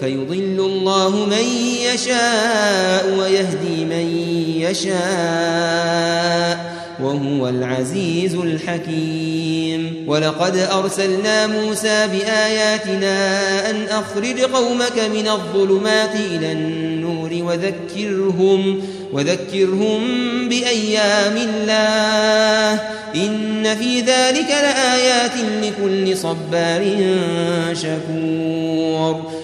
فيضل الله من يشاء ويهدي من يشاء وهو العزيز الحكيم. ولقد أرسلنا موسى بآياتنا أن أخرج قومك من الظلمات إلى النور وذكرهم وذكرهم بأيام الله. إن في ذلك لآيات لكل صبار شكور.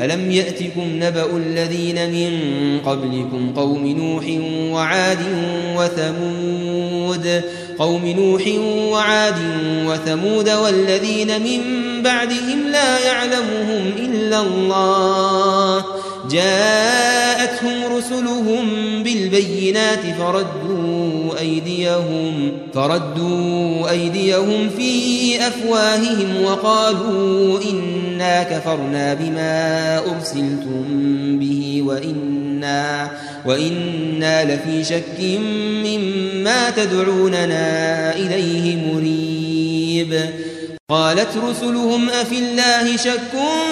ألم يأتكم نبأ الذين من قبلكم؟ قوم نوح وعاد وثمود. قوم نوح وعاد وثمود والذين من بعدهم لا يعلمهم إلا الله. جاءتهم رسلهم بالبينات فردوا أيديهم فردوا أيديهم في أفواههم وقالوا إنا كفرنا بما أرسلتم به وإنا وإنا لفي شك مما تدعوننا إليه مريب. قالت رسلهم أفي الله شك؟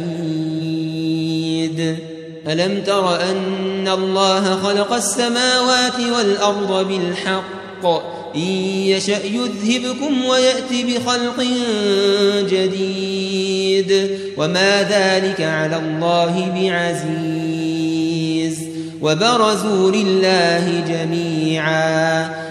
ألم تر أن الله خلق السماوات والأرض بالحق؟ إن يشأ يذهبكم ويأتي بخلق جديد. وما ذلك على الله بعزيز. وبرزوا لله جميعا.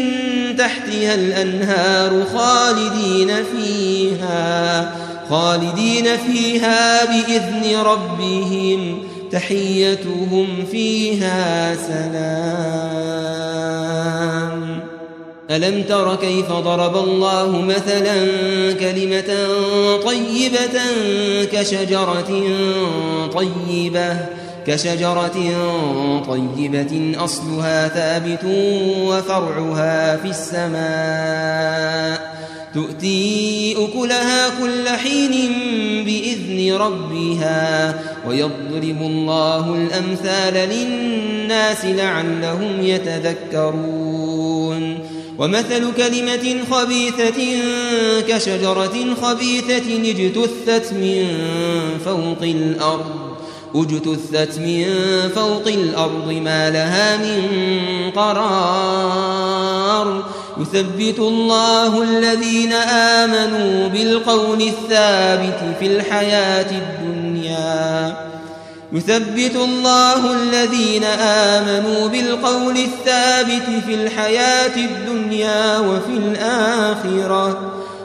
تحتها الأنهار خالدين فيها خالدين فيها بإذن ربهم تحيتهم فيها سلام. ألم تر كيف ضرب الله مثلا كلمة طيبة كشجرة طيبة؟ كشجرة طيبة أصلها ثابت وفرعها في السماء. تؤتي أكلها كل حين بإذن ربها ويضرب الله الأمثال للناس لعلهم يتذكرون. ومثل كلمة خبيثة كشجرة خبيثة اجتثت من فوق الأرض. أجتثت من فوق الأرض ما لها من قرار. يثبت الله الذين آمنوا بالقول الثابت في الحياة الدنيا. يثبت الله الذين آمنوا بالقول الثابت في الحياة الدنيا وفي الآخرة.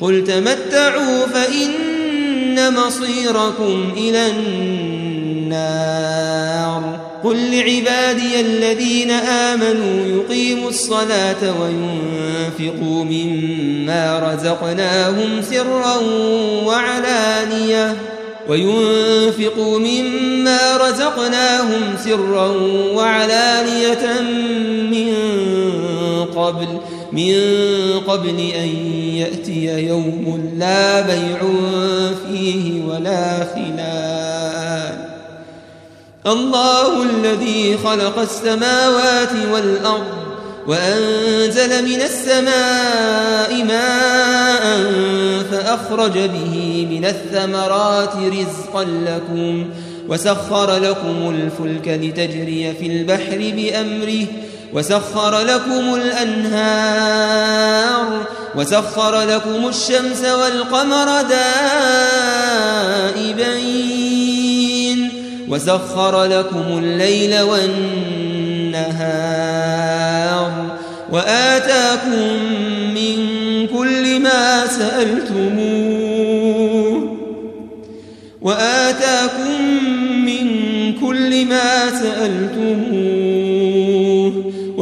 قل تمتعوا فإن مصيركم إلى النار قل لعبادي الذين آمنوا يقيموا الصلاة وينفقوا مما رزقناهم سرا وعلانية وينفقوا مما رزقناهم سرا وعلانية من قبل من قبل أن يأتي يوم لا بيع فيه ولا خلال. الله الذي خلق السماوات والأرض وأنزل من السماء ماء فأخرج به من الثمرات رزقا لكم وسخر لكم الفلك لتجري في البحر بأمره وسخر لكم الأنهار وسخر لكم الشمس والقمر دائبين وسخر لكم الليل والنهار وآتاكم من كل ما سألتموه وآتاكم من كل ما سألتموه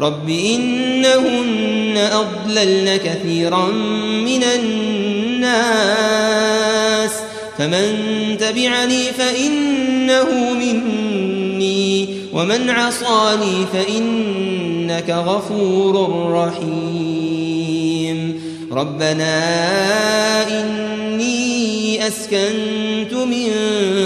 رب إنهن أضللن كثيرا من الناس فمن تبعني فإنه مني ومن عصاني فإنك غفور رحيم ربنا إني أسكنت من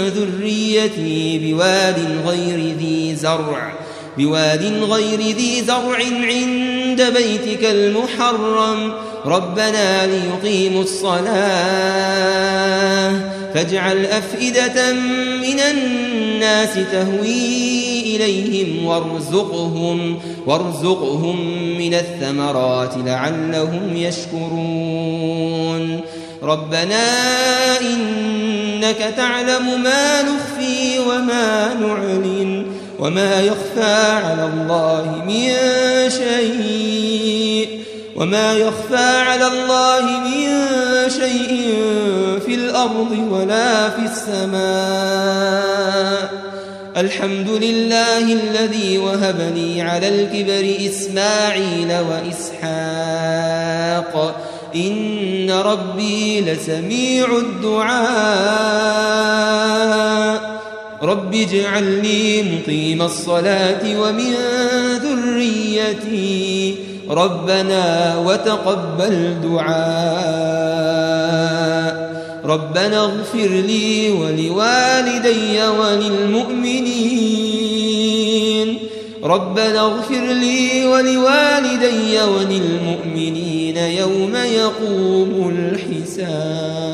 ذريتي بواد غير ذي زرع بواد غير ذي زرع عند بيتك المحرم. ربنا ليقيموا الصلاة. فاجعل أفئدة من الناس تهوي إليهم وارزقهم وارزقهم من الثمرات لعلهم يشكرون. ربنا إنك تعلم ما نخفي وما نعلن. وما يخفى على الله من شيء وما يخفى على الله من شيء في الأرض ولا في السماء. الحمد لله الذي وهب لي على الكبر إسماعيل وإسحاق. إن ربي لسميع الدعاء. رب اجعل لي مقيم الصلاة ومن ذريتي ربنا وتقبل دعاء ربنا اغفر لي ولوالدي وللمؤمنين ربنا اغفر لي ولوالدي وللمؤمنين يوم يقوم الحساب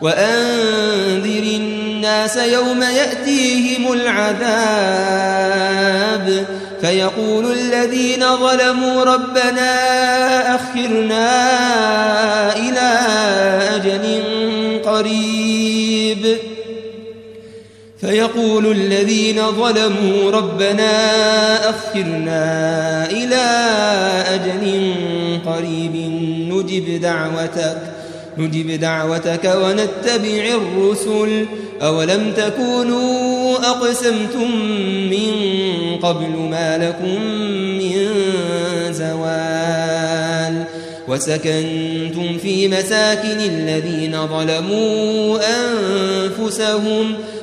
وأنذر الناس يوم يأتيهم العذاب. فيقول الذين ظلموا ربنا أخرنا إلى أجل قريب. فيقول الذين ظلموا ربنا أخرنا إلى أجل قريب. نجب دعوتك نجب دعوتك ونتبع الرسل. أولم تكونوا أقسمتم من قبل ما لكم من زوال وسكنتم في مساكن الذين ظلموا أنفسهم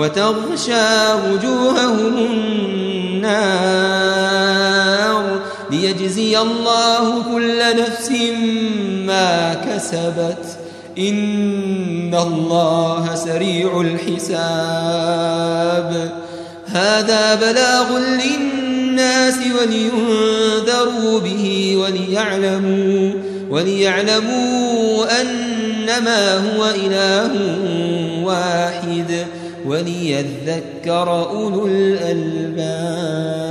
وتغشى وجوههم النار ليجزي الله كل نفس ما كسبت. إن الله سريع الحساب. هذا بلاغ للناس ولينذروا به وليعلموا وليعلموا أنما هو إله واحد. وليذكر أولو الألباب.